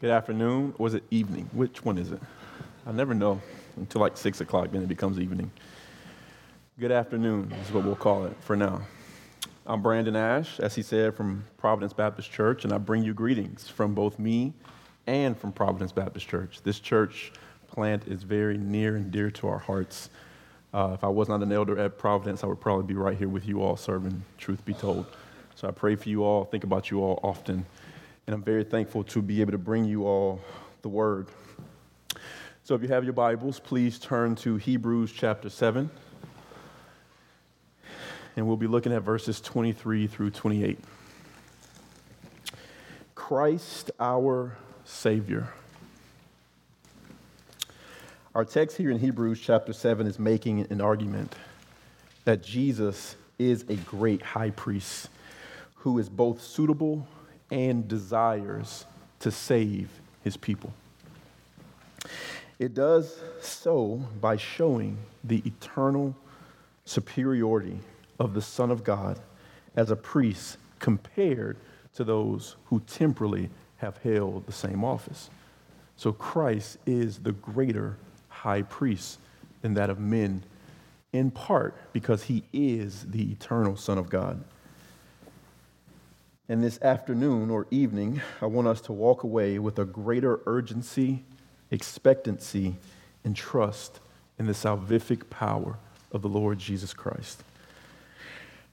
Good afternoon. Is it evening? Which one is it? I never know until like 6 o'clock, then it becomes evening. Good afternoon is what we'll call it for now. I'm Brandon Ash, as he said, from Providence Baptist Church, and I bring you greetings from both me and from Providence Baptist Church. This church plant is very near and dear to our hearts. Uh, if I was not an elder at Providence, I would probably be right here with you all serving, truth be told. So I pray for you all, think about you all often, and I'm very thankful to be able to bring you all the word. So if you have your Bibles, please turn to Hebrews chapter 7, and we'll be looking at verses 23 through 28. Christ our Savior. Our text here in Hebrews chapter 7 is making an argument that Jesus is a great high priest who is both suitable and desires to save his people. It does so by showing the eternal superiority of the Son of God as a priest compared to those who temporally have held the same office. So Christ is the greater high priest than that of men, in part because he is the eternal Son of God. And this afternoon or evening, I want us to walk away with a greater urgency, expectancy, and trust in the salvific power of the Lord Jesus Christ.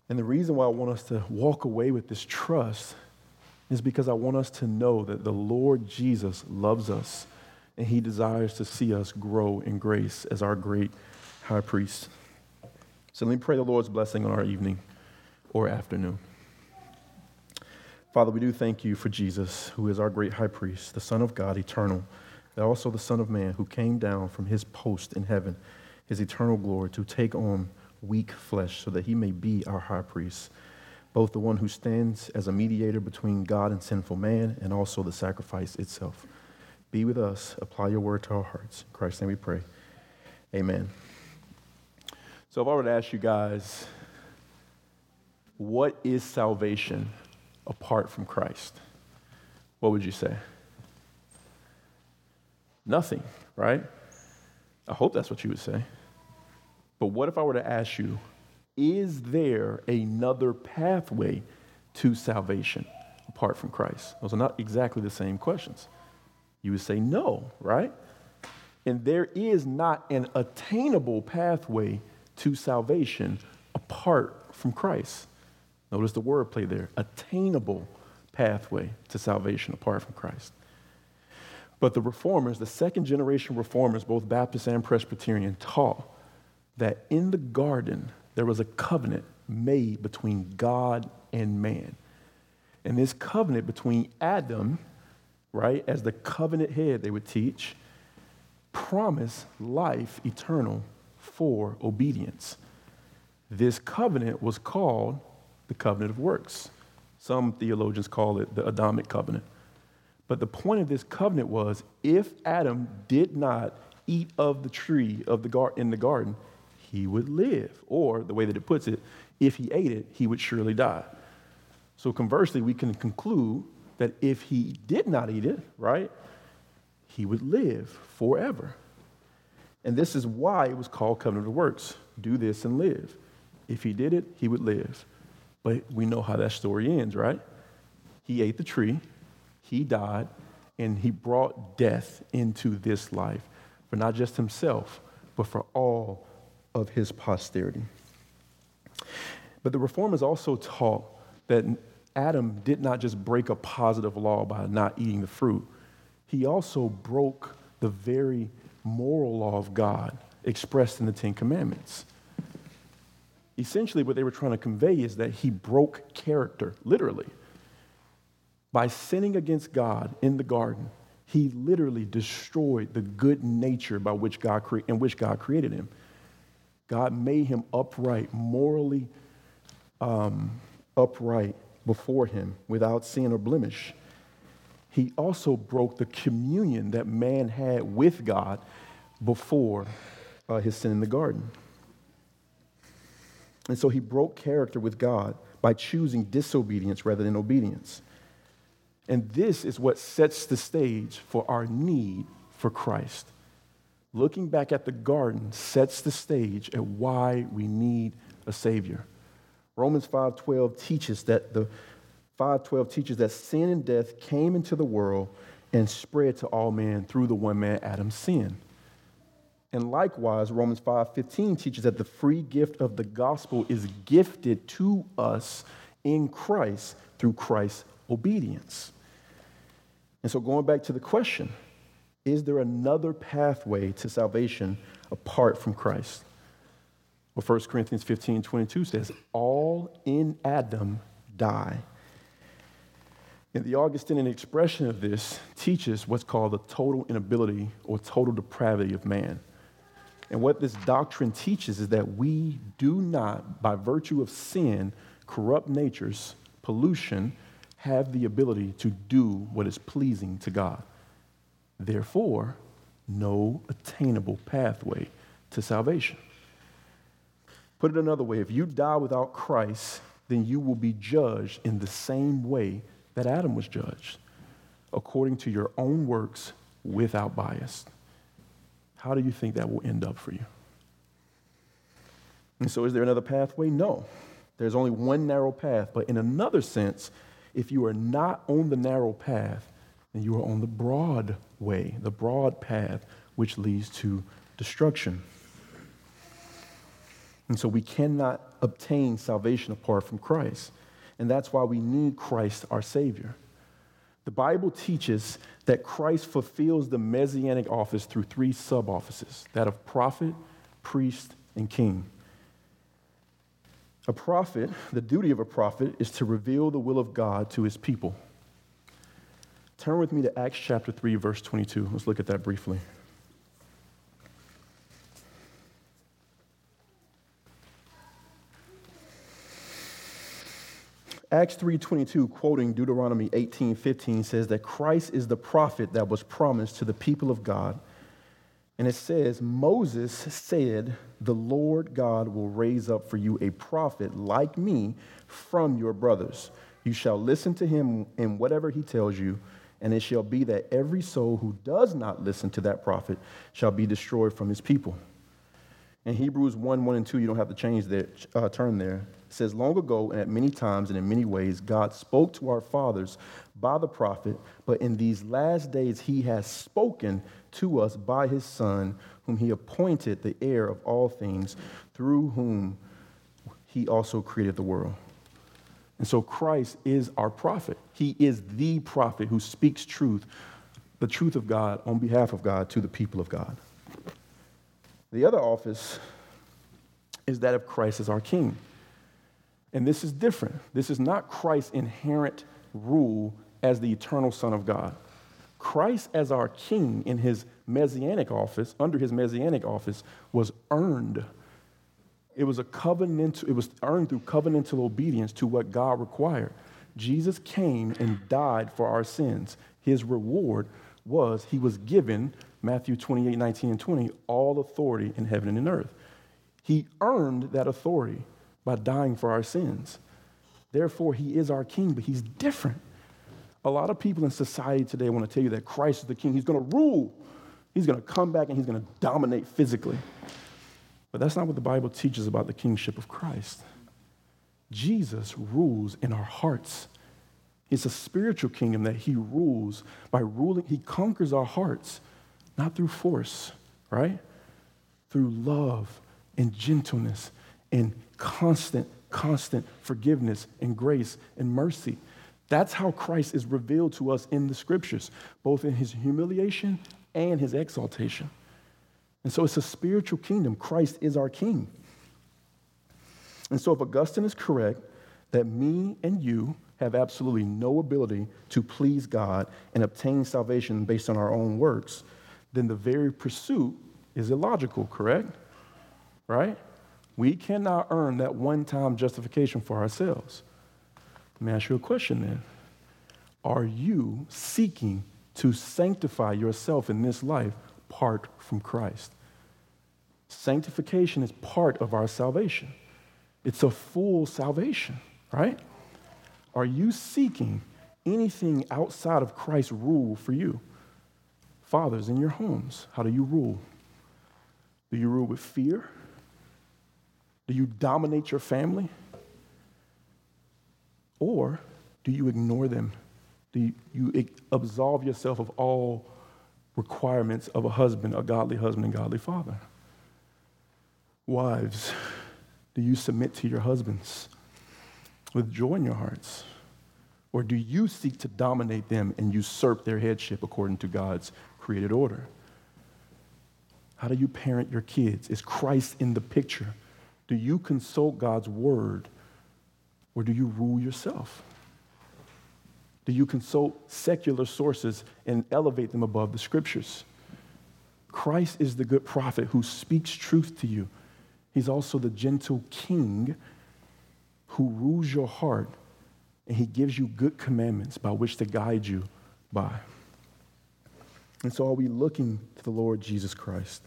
And the reason why I want us to walk away with this trust is because I want us to know that the Lord Jesus loves us and he desires to see us grow in grace as our great high priest. So let me pray the Lord's blessing on our evening or afternoon. Father, we do thank you for Jesus, who is our great high priest, the Son of God, eternal, and also the Son of Man, who came down from his post in heaven, his eternal glory, to take on weak flesh so that he may be our high priest, both the one who stands as a mediator between God and sinful man, and also the sacrifice itself. Be with us. Apply your word to our hearts. In Christ's name we pray. Amen. So, if I were to ask you guys, what is salvation apart from Christ, what would you say? Nothing, right? I hope that's what you would say. But what if I were to ask you, is there another pathway to salvation apart from Christ? Those are not exactly the same questions. You would say no, right? And there is not an attainable pathway to salvation apart from Christ. Notice the wordplay there attainable pathway to salvation apart from Christ. But the reformers, the second generation reformers, both Baptist and Presbyterian, taught that in the garden there was a covenant made between God and man. And this covenant between Adam right, as the covenant head, they would teach, promised life eternal for obedience. This covenant was called the covenant of works. Some theologians call it the Adamic covenant. But the point of this covenant was if Adam did not eat of the tree of the gar- in the garden, he would live. Or the way that it puts it, if he ate it, he would surely die. So conversely, we can conclude that if he did not eat it, right, he would live forever. And this is why it was called covenant of works. Do this and live. If he did it, he would live. But we know how that story ends, right? He ate the tree, he died, and he brought death into this life for not just himself, but for all of his posterity. But the reformers also taught that Adam did not just break a positive law by not eating the fruit, he also broke the very moral law of God expressed in the Ten Commandments. Essentially, what they were trying to convey is that he broke character, literally. By sinning against God in the garden, he literally destroyed the good nature by which God cre- in which God created him. God made him upright, morally um, upright, before him without sin or blemish. He also broke the communion that man had with God before uh, his sin in the garden. And so he broke character with God by choosing disobedience rather than obedience. And this is what sets the stage for our need for Christ. Looking back at the garden sets the stage at why we need a Savior. Romans 5:12 teaches that the 5:12 teaches that sin and death came into the world and spread to all men through the one man Adam's sin. And likewise, Romans 5:15 teaches that the free gift of the gospel is gifted to us in Christ through Christ's obedience. And so going back to the question, is there another pathway to salvation apart from Christ? Well, 1 Corinthians 15 22 says, All in Adam die. And the Augustinian expression of this teaches what's called the total inability or total depravity of man. And what this doctrine teaches is that we do not, by virtue of sin, corrupt natures, pollution, have the ability to do what is pleasing to God. Therefore, no attainable pathway to salvation. Put it another way if you die without Christ, then you will be judged in the same way that Adam was judged, according to your own works without bias. How do you think that will end up for you? And so, is there another pathway? No. There's only one narrow path. But in another sense, if you are not on the narrow path, then you are on the broad way, the broad path, which leads to destruction. And so we cannot obtain salvation apart from Christ. And that's why we need Christ, our Savior. The Bible teaches that Christ fulfills the messianic office through three sub offices that of prophet, priest, and king. A prophet, the duty of a prophet, is to reveal the will of God to his people. Turn with me to Acts chapter 3, verse 22. Let's look at that briefly. Acts 3:22 quoting Deuteronomy 18:15 says that Christ is the prophet that was promised to the people of God. And it says Moses said, "The Lord God will raise up for you a prophet like me from your brothers. You shall listen to him in whatever he tells you, and it shall be that every soul who does not listen to that prophet shall be destroyed from his people." In Hebrews 1, 1 and 2, you don't have to change that uh, turn there says, Long ago, and at many times and in many ways, God spoke to our fathers by the prophet, but in these last days, he has spoken to us by his Son, whom he appointed the heir of all things, through whom he also created the world. And so Christ is our prophet. He is the prophet who speaks truth, the truth of God on behalf of God to the people of God. The other office is that of Christ as our king. And this is different. This is not Christ's inherent rule as the eternal Son of God. Christ, as our king in his messianic office, under his messianic office, was earned. It was a covenant, it was earned through covenantal obedience to what God required. Jesus came and died for our sins. His reward was he was given, Matthew 28, 19, and 20, all authority in heaven and in earth. He earned that authority by dying for our sins. Therefore, he is our king, but he's different. A lot of people in society today want to tell you that Christ is the king. He's going to rule, he's going to come back and he's going to dominate physically. But that's not what the Bible teaches about the kingship of Christ. Jesus rules in our hearts. It's a spiritual kingdom that he rules by ruling, he conquers our hearts, not through force, right? Through love and gentleness and constant, constant forgiveness and grace and mercy. That's how Christ is revealed to us in the scriptures, both in his humiliation and his exaltation. And so it's a spiritual kingdom. Christ is our king. And so if Augustine is correct that me and you have absolutely no ability to please God and obtain salvation based on our own works, then the very pursuit is illogical, correct? Right? We cannot earn that one time justification for ourselves. Let me ask you a question then. Are you seeking to sanctify yourself in this life apart from Christ? Sanctification is part of our salvation, it's a full salvation, right? Are you seeking anything outside of Christ's rule for you. Fathers, in your homes, how do you rule? Do you rule with fear? Do you dominate your family? Or do you ignore them? Do you, absolve yourself of all requirements of a husband, a godly husband, and godly father? Wives, do you submit to your husbands with joy in your hearts? Or do you seek to dominate them and usurp their headship according to God's created order? How do you parent your kids? Is Christ in the picture? Do you consult God's word or do you rule yourself? Do you consult secular sources and elevate them above the scriptures? Christ is the good prophet who speaks truth to you. He's also the gentle king who rules your heart and he gives you good commandments by which to guide you by. And so, are we looking to the Lord Jesus Christ?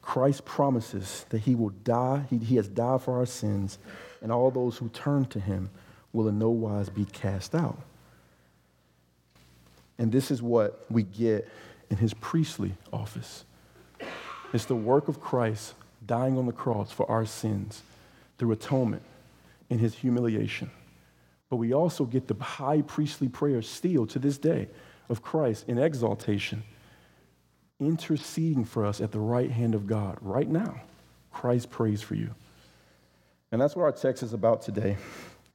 Christ promises that he will die, he, he has died for our sins, and all those who turn to him will in no wise be cast out. And this is what we get in his priestly office. It's the work of Christ dying on the cross for our sins through atonement in his humiliation. But we also get the high priestly prayer still to this day of Christ in exaltation, interceding for us at the right hand of God right now. Christ prays for you. And that's what our text is about today.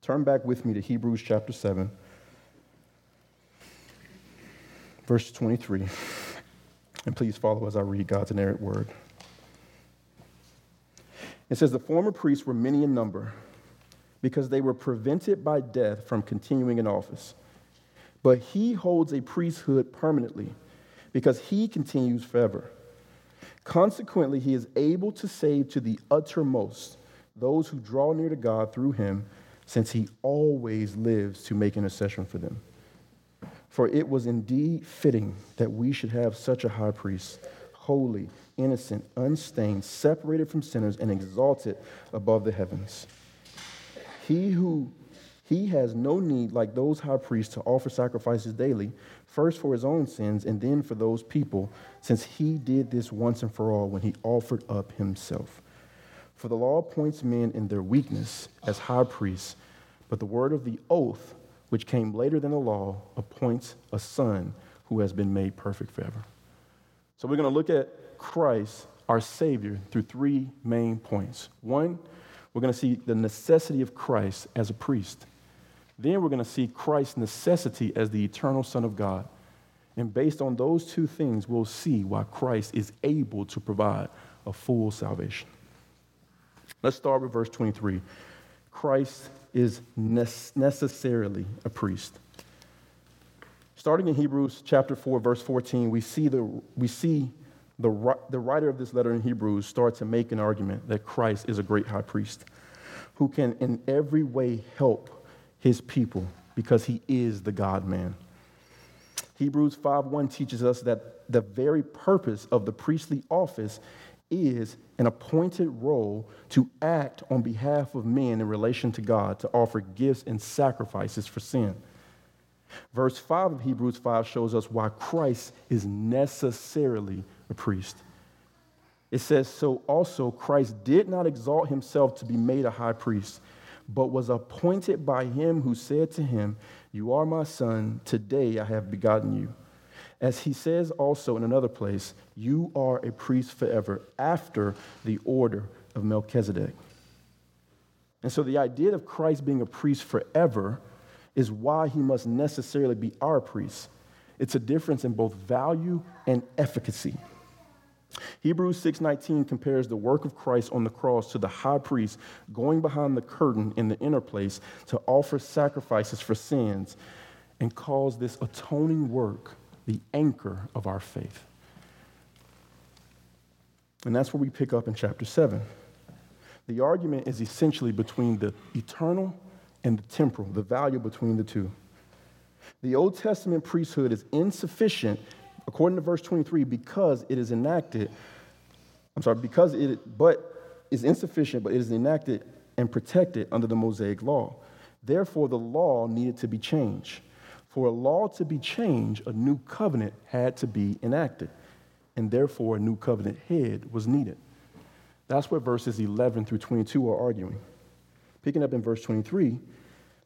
Turn back with me to Hebrews chapter 7, verse 23. And please follow as I read God's inerrant word. It says, The former priests were many in number because they were prevented by death from continuing in office. But he holds a priesthood permanently because he continues forever. Consequently, he is able to save to the uttermost those who draw near to God through him, since he always lives to make intercession for them. For it was indeed fitting that we should have such a high priest, holy, innocent, unstained, separated from sinners, and exalted above the heavens he who he has no need, like those high priests, to offer sacrifices daily, first for his own sins and then for those people, since he did this once and for all when he offered up himself. For the law appoints men in their weakness as high priests, but the word of the oath, which came later than the law, appoints a son who has been made perfect forever. So we're going to look at Christ, our Savior, through three main points. One, we're going to see the necessity of Christ as a priest. Then we're going to see Christ's necessity as the eternal Son of God. And based on those two things, we'll see why Christ is able to provide a full salvation. Let's start with verse 23. Christ is necessarily a priest. Starting in Hebrews chapter 4, verse 14, we see the, we see the, the writer of this letter in Hebrews starts to make an argument that Christ is a great high priest who can in every way help his people because he is the God man. Hebrews 5:1 teaches us that the very purpose of the priestly office is an appointed role to act on behalf of men in relation to God, to offer gifts and sacrifices for sin. Verse 5 of Hebrews 5 shows us why Christ is necessarily a priest. It says, So also Christ did not exalt himself to be made a high priest, but was appointed by him who said to him, You are my son, today I have begotten you. As he says also in another place, You are a priest forever, after the order of Melchizedek. And so the idea of Christ being a priest forever is why he must necessarily be our priest. It's a difference in both value and efficacy. Hebrews 6:19 compares the work of Christ on the cross to the high priest going behind the curtain in the inner place to offer sacrifices for sins and calls this atoning work the anchor of our faith. And that's where we pick up in chapter 7. The argument is essentially between the eternal and the temporal, the value between the two. The Old Testament priesthood is insufficient, according to verse 23, because it is enacted, I'm sorry, because it, but is insufficient, but it is enacted and protected under the Mosaic law. Therefore, the law needed to be changed. For a law to be changed, a new covenant had to be enacted, and therefore a new covenant head was needed. That's what verses 11 through 22 are arguing. Picking up in verse 23,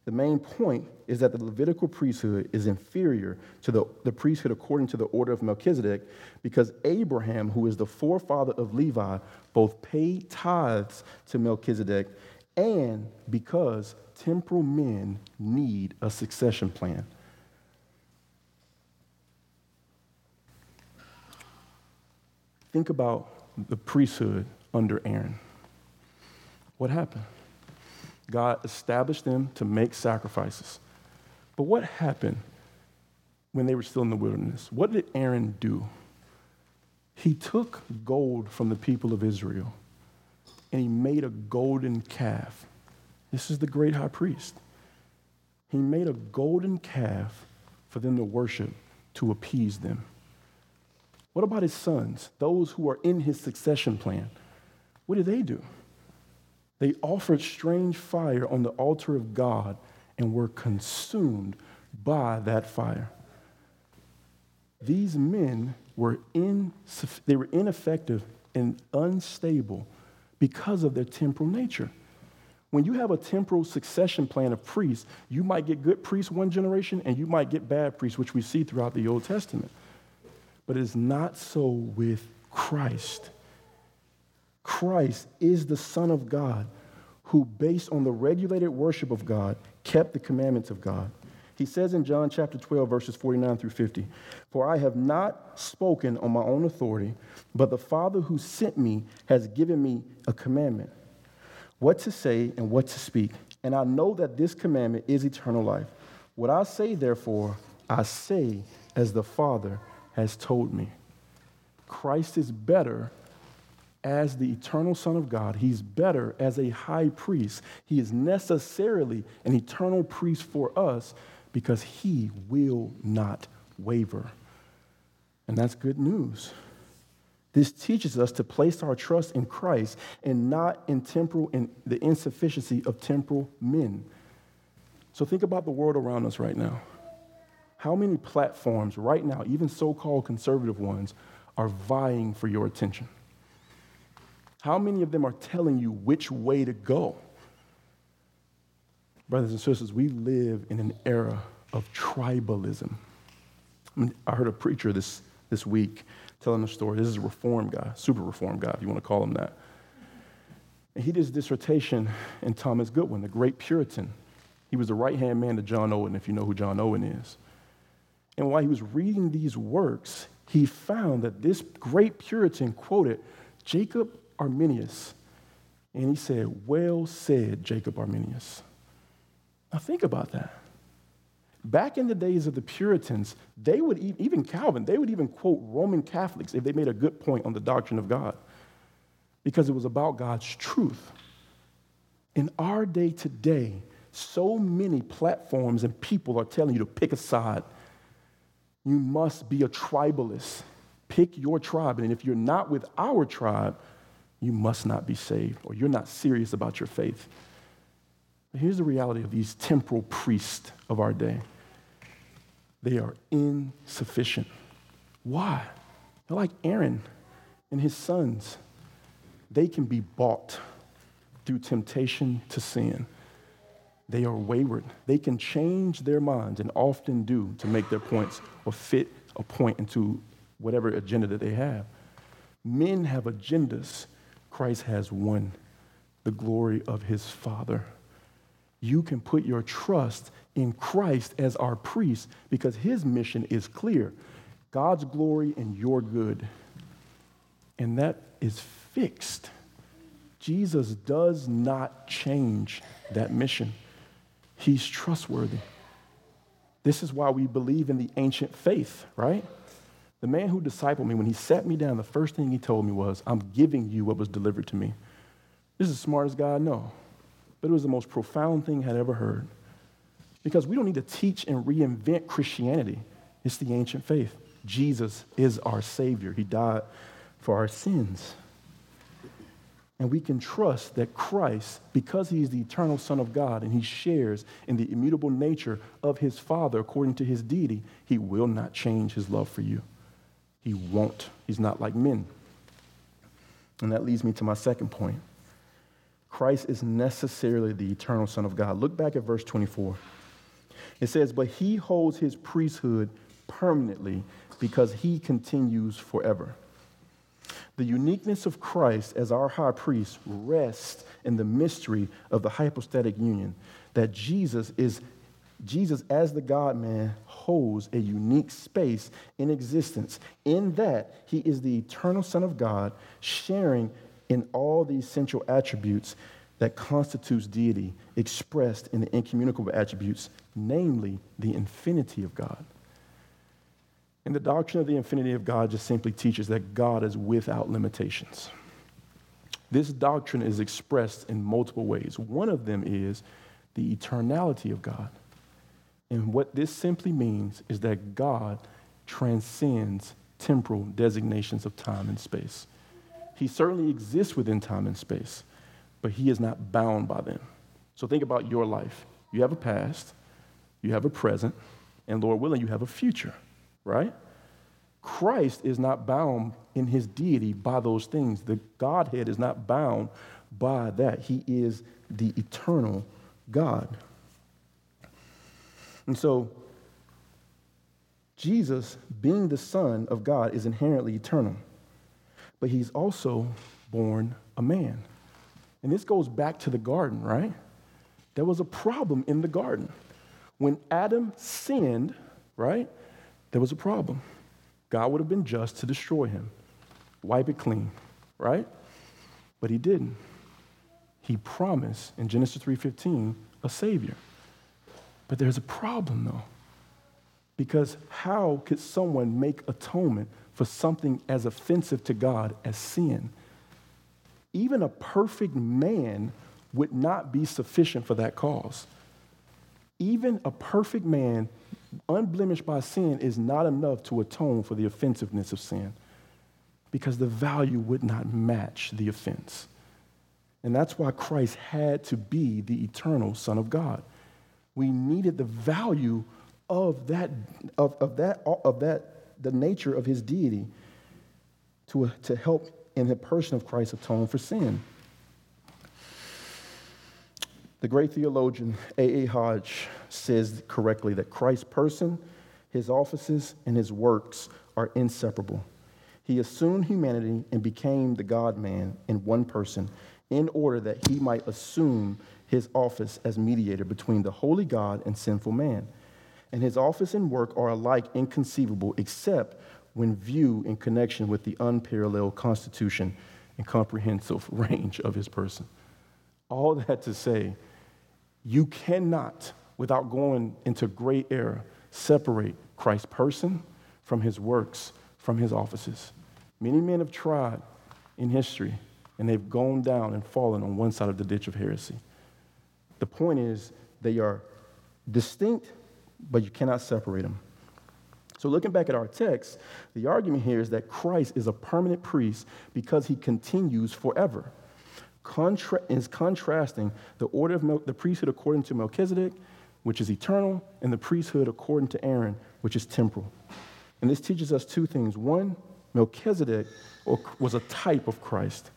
the main point is that the Levitical priesthood is inferior to the, the priesthood according to the order of Melchizedek because Abraham, who is the forefather of Levi, both paid tithes to Melchizedek and because temporal men need a succession plan. Think about the priesthood under Aaron. What happened? God established them to make sacrifices. But what happened when they were still in the wilderness? What did Aaron do? He took gold from the people of Israel and he made a golden calf. This is the great high priest. He made a golden calf for them to worship to appease them. What about his sons, those who are in his succession plan? What did they do? They offered strange fire on the altar of God and were consumed by that fire. These men were, in, they were ineffective and unstable because of their temporal nature. When you have a temporal succession plan of priests, you might get good priests one generation and you might get bad priests, which we see throughout the Old Testament. But it is not so with Christ. Christ is the Son of God who, based on the regulated worship of God, kept the commandments of God. He says in John chapter 12, verses 49 through 50, For I have not spoken on my own authority, but the Father who sent me has given me a commandment, what to say and what to speak. And I know that this commandment is eternal life. What I say, therefore, I say as the Father has told me. Christ is better as the eternal Son of God. He's better as a high priest. He is necessarily an eternal priest for us because he will not waver. And that's good news. This teaches us to place our trust in Christ and not in temporal in the insufficiency of temporal men. So think about the world around us right now. How many platforms right now, even so-called conservative ones, are vying for your attention? How many of them are telling you which way to go? Brothers and sisters, we live in an era of tribalism. I, mean, I heard a preacher this, this week telling a story. This is a reform guy, super reform guy, if you want to call him that. And he did his dissertation in Thomas Goodwin, the great Puritan. He was the right hand man to John Owen, if you know who John Owen is. And while he was reading these works, he found that this great Puritan quoted Jacob Arminius. And he said, Well said, Jacob Arminius. Now think about that. Back in the days of the Puritans, they would, even Calvin, they would even quote Roman Catholics if they made a good point on the doctrine of God because it was about God's truth. In our day today, so many platforms and people are telling you to pick a side. You must be a tribalist. Pick your tribe. And if you're not with our tribe, you must not be saved or you're not serious about your faith. But here's the reality of these temporal priests of our day they are insufficient. Why? They're like Aaron and his sons. They can be bought through temptation to sin. They are wayward. They can change their minds and often do to make their points or fit a point into whatever agenda that they have. Men have agendas. Christ has won the glory of his Father you can put your trust in Christ as our priest because his mission is clear God's glory and your good. And that is fixed. Jesus does not change that mission, he's trustworthy. This is why we believe in the ancient faith, right? The man who discipled me, when he sat me down, the first thing he told me was, I'm giving you what was delivered to me. This is the smartest guy I know but it was the most profound thing I had ever heard. Because we don't need to teach and reinvent Christianity, it's the ancient faith. Jesus is our Savior, He died for our sins. And we can trust that Christ, because he is the eternal Son of God and he shares in the immutable nature of his Father according to his deity, he will not change his love for you. He won't. He's not like men. And that leads me to my second point. Christ is necessarily the eternal Son of God. Look back at verse 24. It says, But he holds his priesthood permanently because he continues forever. The uniqueness of Christ as our high priest rests in the mystery of the hypostatic union that Jesus is Jesus as the God man holds a unique space in existence in that he is the eternal son of God sharing in all the essential attributes that constitutes deity expressed in the incommunicable attributes namely the infinity of God. And the doctrine of the infinity of God just simply teaches that God is without limitations. This doctrine is expressed in multiple ways. One of them is the eternality of God. And what this simply means is that God transcends temporal designations of time and space. He certainly exists within time and space, but he is not bound by them. So think about your life. You have a past, you have a present, and Lord willing, you have a future, right? Christ is not bound in his deity by those things. The Godhead is not bound by that. He is the eternal God. And so, Jesus, being the Son of God, is inherently eternal, but he's also born a man. And this goes back to the garden, right? There was a problem in the garden. When Adam sinned, right, there was a problem. God would have been just to destroy him, wipe it clean, right? But he didn't. He promised in Genesis 3:15 a savior. But there's a problem though. Because how could someone make atonement for something as offensive to God as sin? Even a perfect man would not be sufficient for that cause even a perfect man, unblemished by sin, is not enough to atone for the offensiveness of sin because the value would not match the offense. And that's why Christ had to be the eternal Son of God. We needed the value of that, of, of that, of that, the nature of his deity to, to help in the person of Christ atone for sin. The great theologian A.A. Hodge says correctly that Christ's person, his offices, and his works are inseparable. He assumed humanity and became the God man in one person in order that he might assume his office as mediator between the holy God and sinful man. And his office and work are alike inconceivable except when viewed in connection with the unparalleled constitution and comprehensive range of his person. All that to say, you cannot, without going into great error, separate Christ's person from his works, from his offices. Many men have tried in history, and they've gone down and fallen on one side of the ditch of heresy. The point is, they are distinct, but you cannot separate them. So, looking back at our text, the argument here is that Christ is a permanent priest because he continues forever contra- is contrasting the order of Mel- the priesthood according to Melchizedek, which is eternal, and the priesthood according to Aaron, which is temporal. And this teaches us two things. One, Melchizedek was a type of Christ.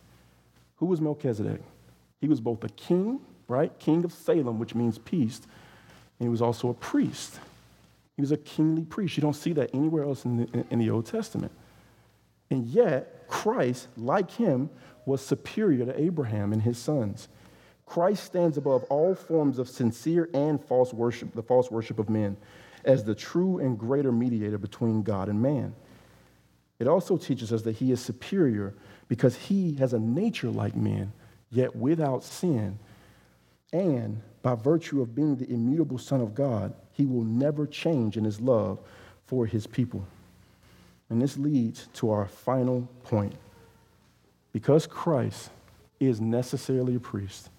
Who was Melchizedek? He was both a king, right? King of Salem, which means peace, and he was also a priest. He was a kingly priest. You don't see that anywhere else in the, in the Old Testament. And yet, Christ, like him, was superior to Abraham and his sons. Christ stands above all forms of sincere and false worship, the false worship of men, as the true and greater mediator between God and man. It also teaches us that he is superior because he has a nature like men, yet without sin. And by virtue of being the immutable Son of God, he will never change in his love for his people. And this leads to our final point. Because Christ is necessarily a priest,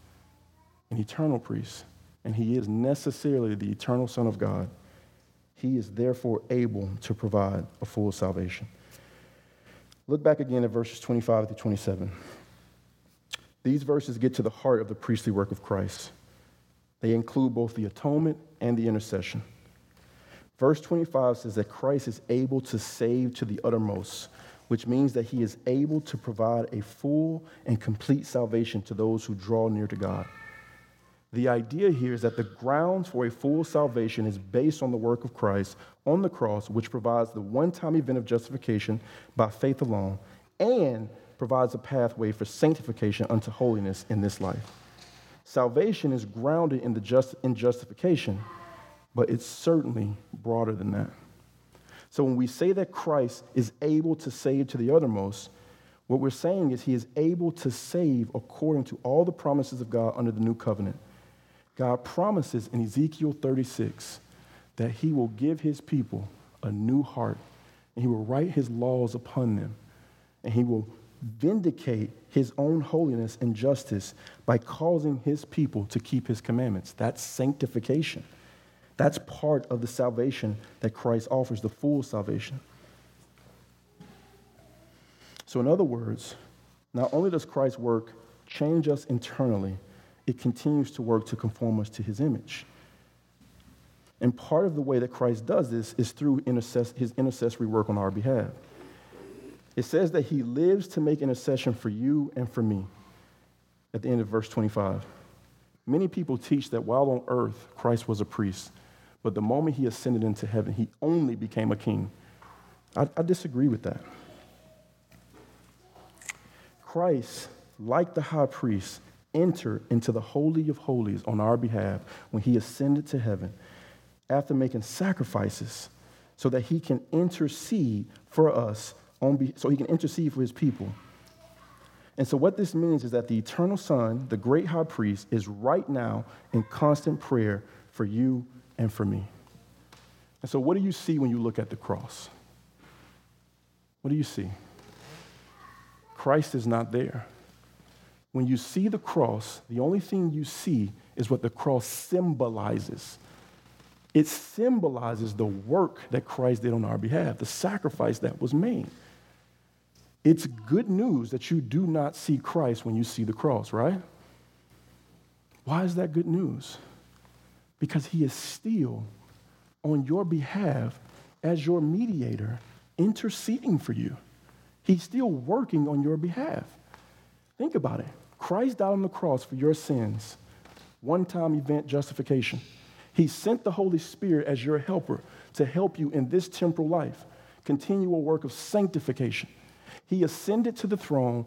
an eternal priest, and he is necessarily the eternal Son of God, he is therefore able to provide a full salvation. Look back again at verses 25 to 27. These verses get to the heart of the priestly work of Christ. They include both the atonement and the intercession. Verse 25 says that Christ is able to save to the uttermost, which means that he is able to provide a full and complete salvation to those who draw near to God. The idea here is that the grounds for a full salvation is based on the work of Christ on the cross, which provides the one time event of justification by faith alone and provides a pathway for sanctification unto holiness in this life. Salvation is grounded in, the just, in justification, but it's certainly broader than that. So when we say that Christ is able to save to the uttermost, what we're saying is he is able to save according to all the promises of God under the new covenant. God promises in Ezekiel 36 that he will give his people a new heart and he will write his laws upon them and he will vindicate his own holiness and justice by causing his people to keep his commandments. That's sanctification. That's part of the salvation that Christ offers, the full salvation. So, in other words, not only does Christ's work change us internally, it continues to work to conform us to his image. And part of the way that Christ does this is through intercess- his intercessory work on our behalf. It says that he lives to make intercession for you and for me at the end of verse 25. Many people teach that while on earth, Christ was a priest, but the moment he ascended into heaven, he only became a king. I, I disagree with that. Christ, like the high priest, entered into the Holy of Holies on our behalf when he ascended to heaven after making sacrifices so that he can intercede for us, on so he can intercede for his people. And so, what this means is that the eternal Son, the great high priest, is right now in constant prayer for you and for me. And so, what do you see when you look at the cross? What do you see? Christ is not there when you see the cross, the only thing you see is what the cross symbolizes. It symbolizes the work that Christ did on our behalf, the sacrifice that was made. It's good news that you do not see Christ when you see the cross, right? Why is that good news? Because he is still on your behalf as your mediator, interceding for you. He's still working on your behalf. Think about it. Christ died on the cross for your sins. One time event justification. He sent the Holy Spirit as your helper to help you in this temporal life, continual work of sanctification. He ascended to the throne,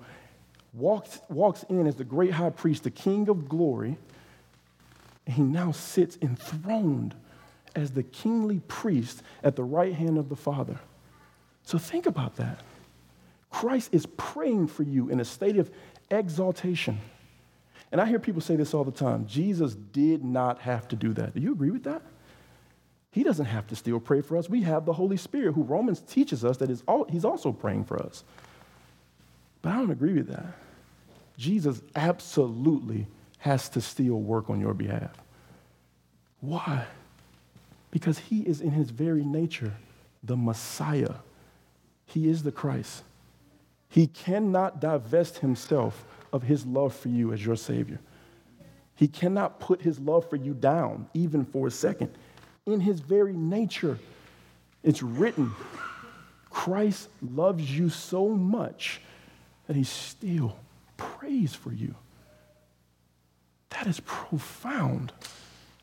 walked, walks in as the great high priest, the king of glory, he now sits enthroned as the kingly priest at the right hand of the Father. So think about that. Christ is praying for you in a state of exaltation. And I hear people say this all the time Jesus did not have to do that. Do you agree with that? He doesn't have to still pray for us. We have the Holy Spirit, who Romans teaches us that is all, he's also praying for us. But I don't agree with that. Jesus absolutely has to still work on your behalf. Why? Because he is in his very nature the Messiah. He is the Christ. He cannot divest himself of his love for you as your Savior. He cannot put his love for you down, even for a second. In his very nature, it's written Christ loves you so much that he still prays for you. That is profound.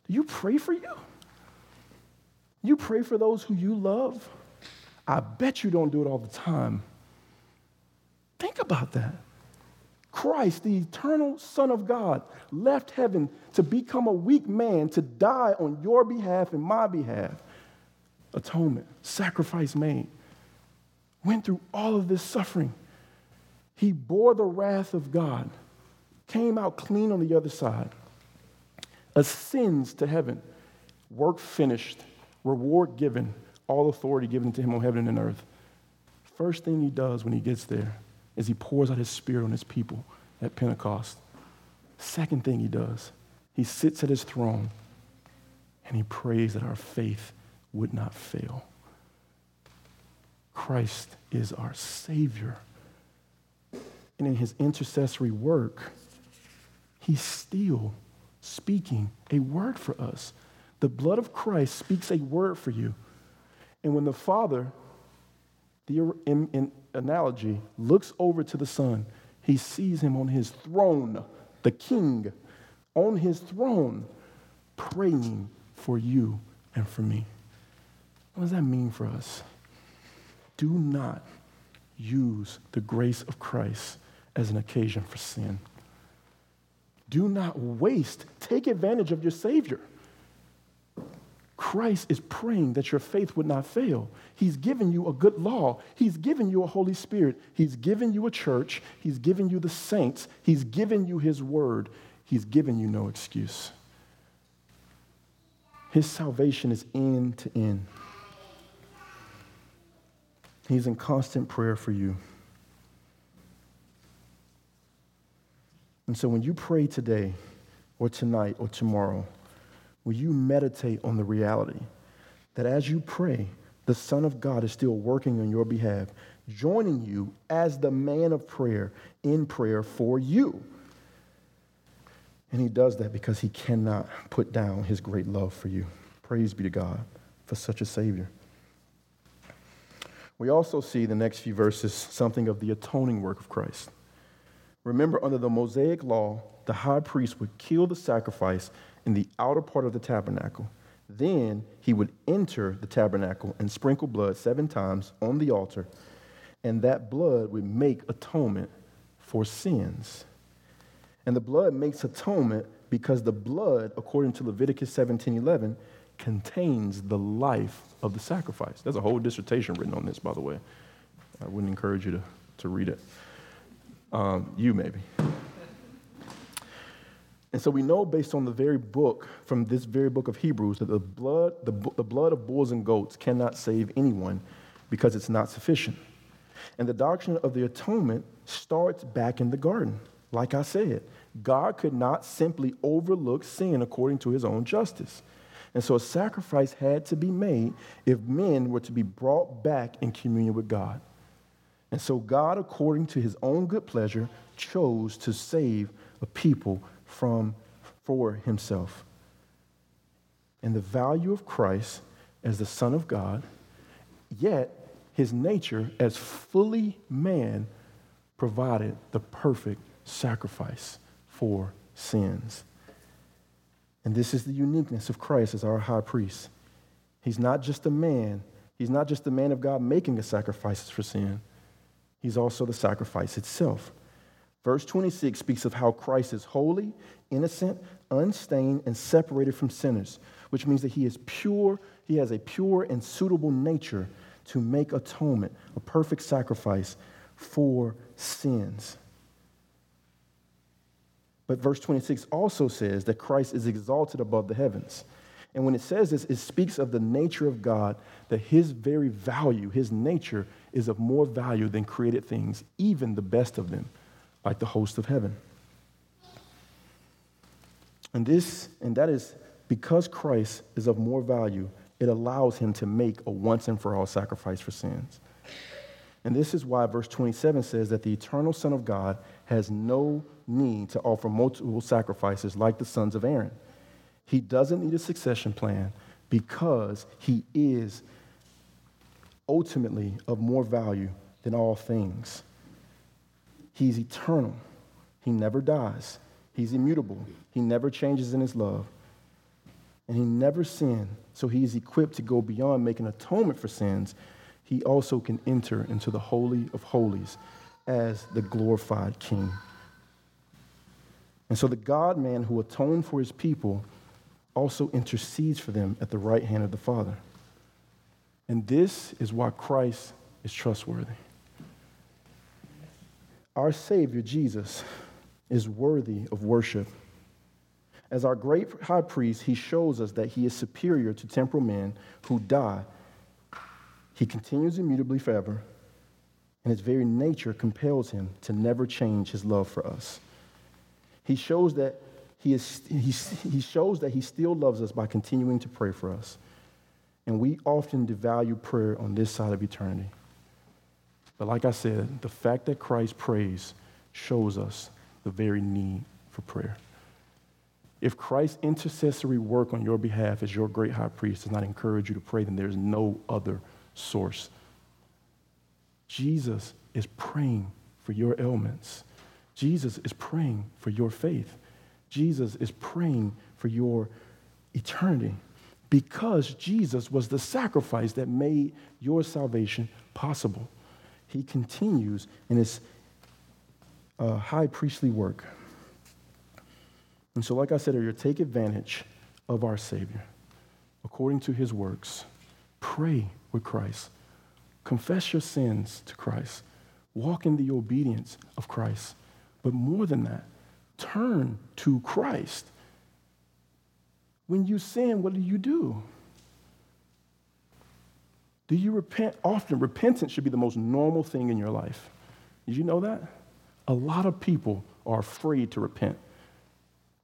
Do you pray for you? You pray for those who you love? I bet you don't do it all the time. Think about that. Christ, the eternal Son of God, left heaven to become a weak man to die on your behalf and my behalf. Atonement, sacrifice made. Went through all of this suffering. He bore the wrath of God, came out clean on the other side, ascends to heaven, work finished, reward given, all authority given to him on heaven and earth. First thing he does when he gets there is he pours out his spirit on his people at Pentecost. Second thing he does, he sits at his throne and he prays that our faith would not fail. Christ is our Savior. And in his intercessory work, He's still speaking a word for us. The blood of Christ speaks a word for you. And when the Father, the in, in analogy, looks over to the Son, he sees him on his throne, the King, on his throne, praying for you and for me. What does that mean for us? Do not use the grace of Christ as an occasion for sin. Do not waste, take advantage of your Savior. Christ is praying that your faith would not fail. He's given you a good law. He's given you a Holy Spirit. He's given you a church. He's given you the saints. He's given you His word. He's given you no excuse. His salvation is end to end. He's in constant prayer for you. And so when you pray today, or tonight, or tomorrow, will you meditate on the reality that as you pray, the Son of God is still working on your behalf, joining you as the man of prayer in prayer for you. And he does that because he cannot put down his great love for you. Praise be to God for such a Savior. We also see the next few verses something of the atoning work of Christ. Remember, under the Mosaic law, the high priest would kill the sacrifice in the outer part of the tabernacle. Then he would enter the tabernacle and sprinkle blood seven times on the altar, and that blood would make atonement for sins. And the blood makes atonement because the blood, according to Leviticus 17 11, contains the life of the sacrifice. There's a whole dissertation written on this, by the way. I wouldn't encourage you to, to read it. Um, you, maybe. And so we know based on the very book, from this very book of Hebrews, that the blood, the, the blood of bulls and goats cannot save anyone because it's not sufficient. And the doctrine of the atonement starts back in the garden. Like I said, God could not simply overlook sin according to his own justice. And so a sacrifice had to be made if men were to be brought back in communion with God. And so God, according to his own good pleasure, chose to save a people from for himself. And the value of Christ as the Son of God, yet his nature as fully man provided the perfect sacrifice for sins. And this is the uniqueness of Christ as our high priest. He's not just a man, he's not just the man of God making the sacrifices for sin, he's also the sacrifice itself. Verse 26 speaks of how Christ is holy, innocent, unstained, and separated from sinners, which means that he is pure, he has a pure and suitable nature to make atonement, a perfect sacrifice for sins. But verse 26 also says that Christ is exalted above the heavens. And when it says this, it speaks of the nature of God, that his very value, his nature, is of more value than created things, even the best of them like the host of heaven. And this, and that is because Christ is of more value, it allows him to make a once and for all sacrifice for sins. And this is why verse 27 says that the eternal Son of God has no need to offer multiple sacrifices like the sons of Aaron. He doesn't need a succession plan because he is ultimately of more value than all things. He's eternal. He never dies. He's immutable. He never changes in his love. And he never sinned. So he is equipped to go beyond making atonement for sins. He also can enter into the Holy of Holies as the glorified King. And so the God man who atoned for his people also intercedes for them at the right hand of the Father. And this is why Christ is trustworthy. Our Savior, Jesus, is worthy of worship. As our great high priest, he shows us that he is superior to temporal men who die. He continues immutably forever, and his very nature compels him to never change his love for us. He shows that he, is, he, he shows that he still loves us by continuing to pray for us. And we often devalue prayer on this side of eternity. But like I said, the fact that Christ prays shows us the very need for prayer. If Christ's intercessory work on your behalf as your great high priest does not encourage you to pray, then there's no other source. Jesus is praying for your ailments. Jesus is praying for your faith. Jesus is praying for your eternity because Jesus was the sacrifice that made your salvation possible. He continues in his uh, high priestly work. And so, like I said earlier, take advantage of our Savior according to his works. Pray with Christ. Confess your sins to Christ. Walk in the obedience of Christ. But more than that, turn to Christ. When you sin, what do you do? Do you repent? Often, repentance should be the most normal thing in your life. Did you know that? A lot of people are afraid to repent,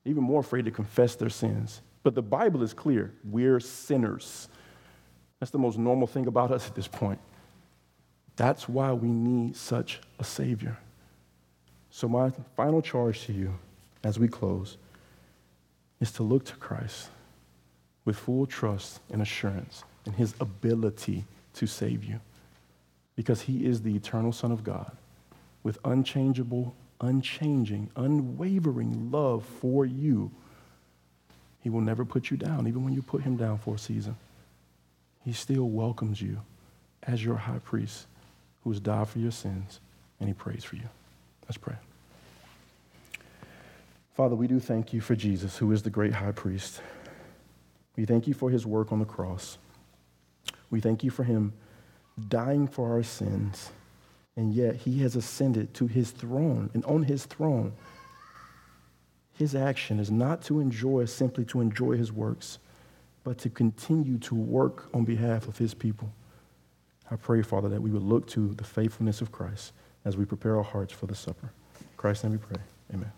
even more afraid to confess their sins. But the Bible is clear we're sinners. That's the most normal thing about us at this point. That's why we need such a Savior. So, my final charge to you as we close is to look to Christ with full trust and assurance in His ability to save you because He is the eternal Son of God with unchangeable, unchanging, unwavering love for you. He will never put you down, even when you put Him down for a season. He still welcomes you as your high priest who has died for your sins, and he prays for you. Let's pray. Father, we do thank you for Jesus, who is the great high priest. We thank you for his work on the cross. We thank you for him dying for our sins, and yet he has ascended to his throne. And on his throne, his action is not to enjoy simply to enjoy his works, but to continue to work on behalf of his people. I pray, Father, that we would look to the faithfulness of Christ as we prepare our hearts for the supper. In Christ's name we pray. Amen.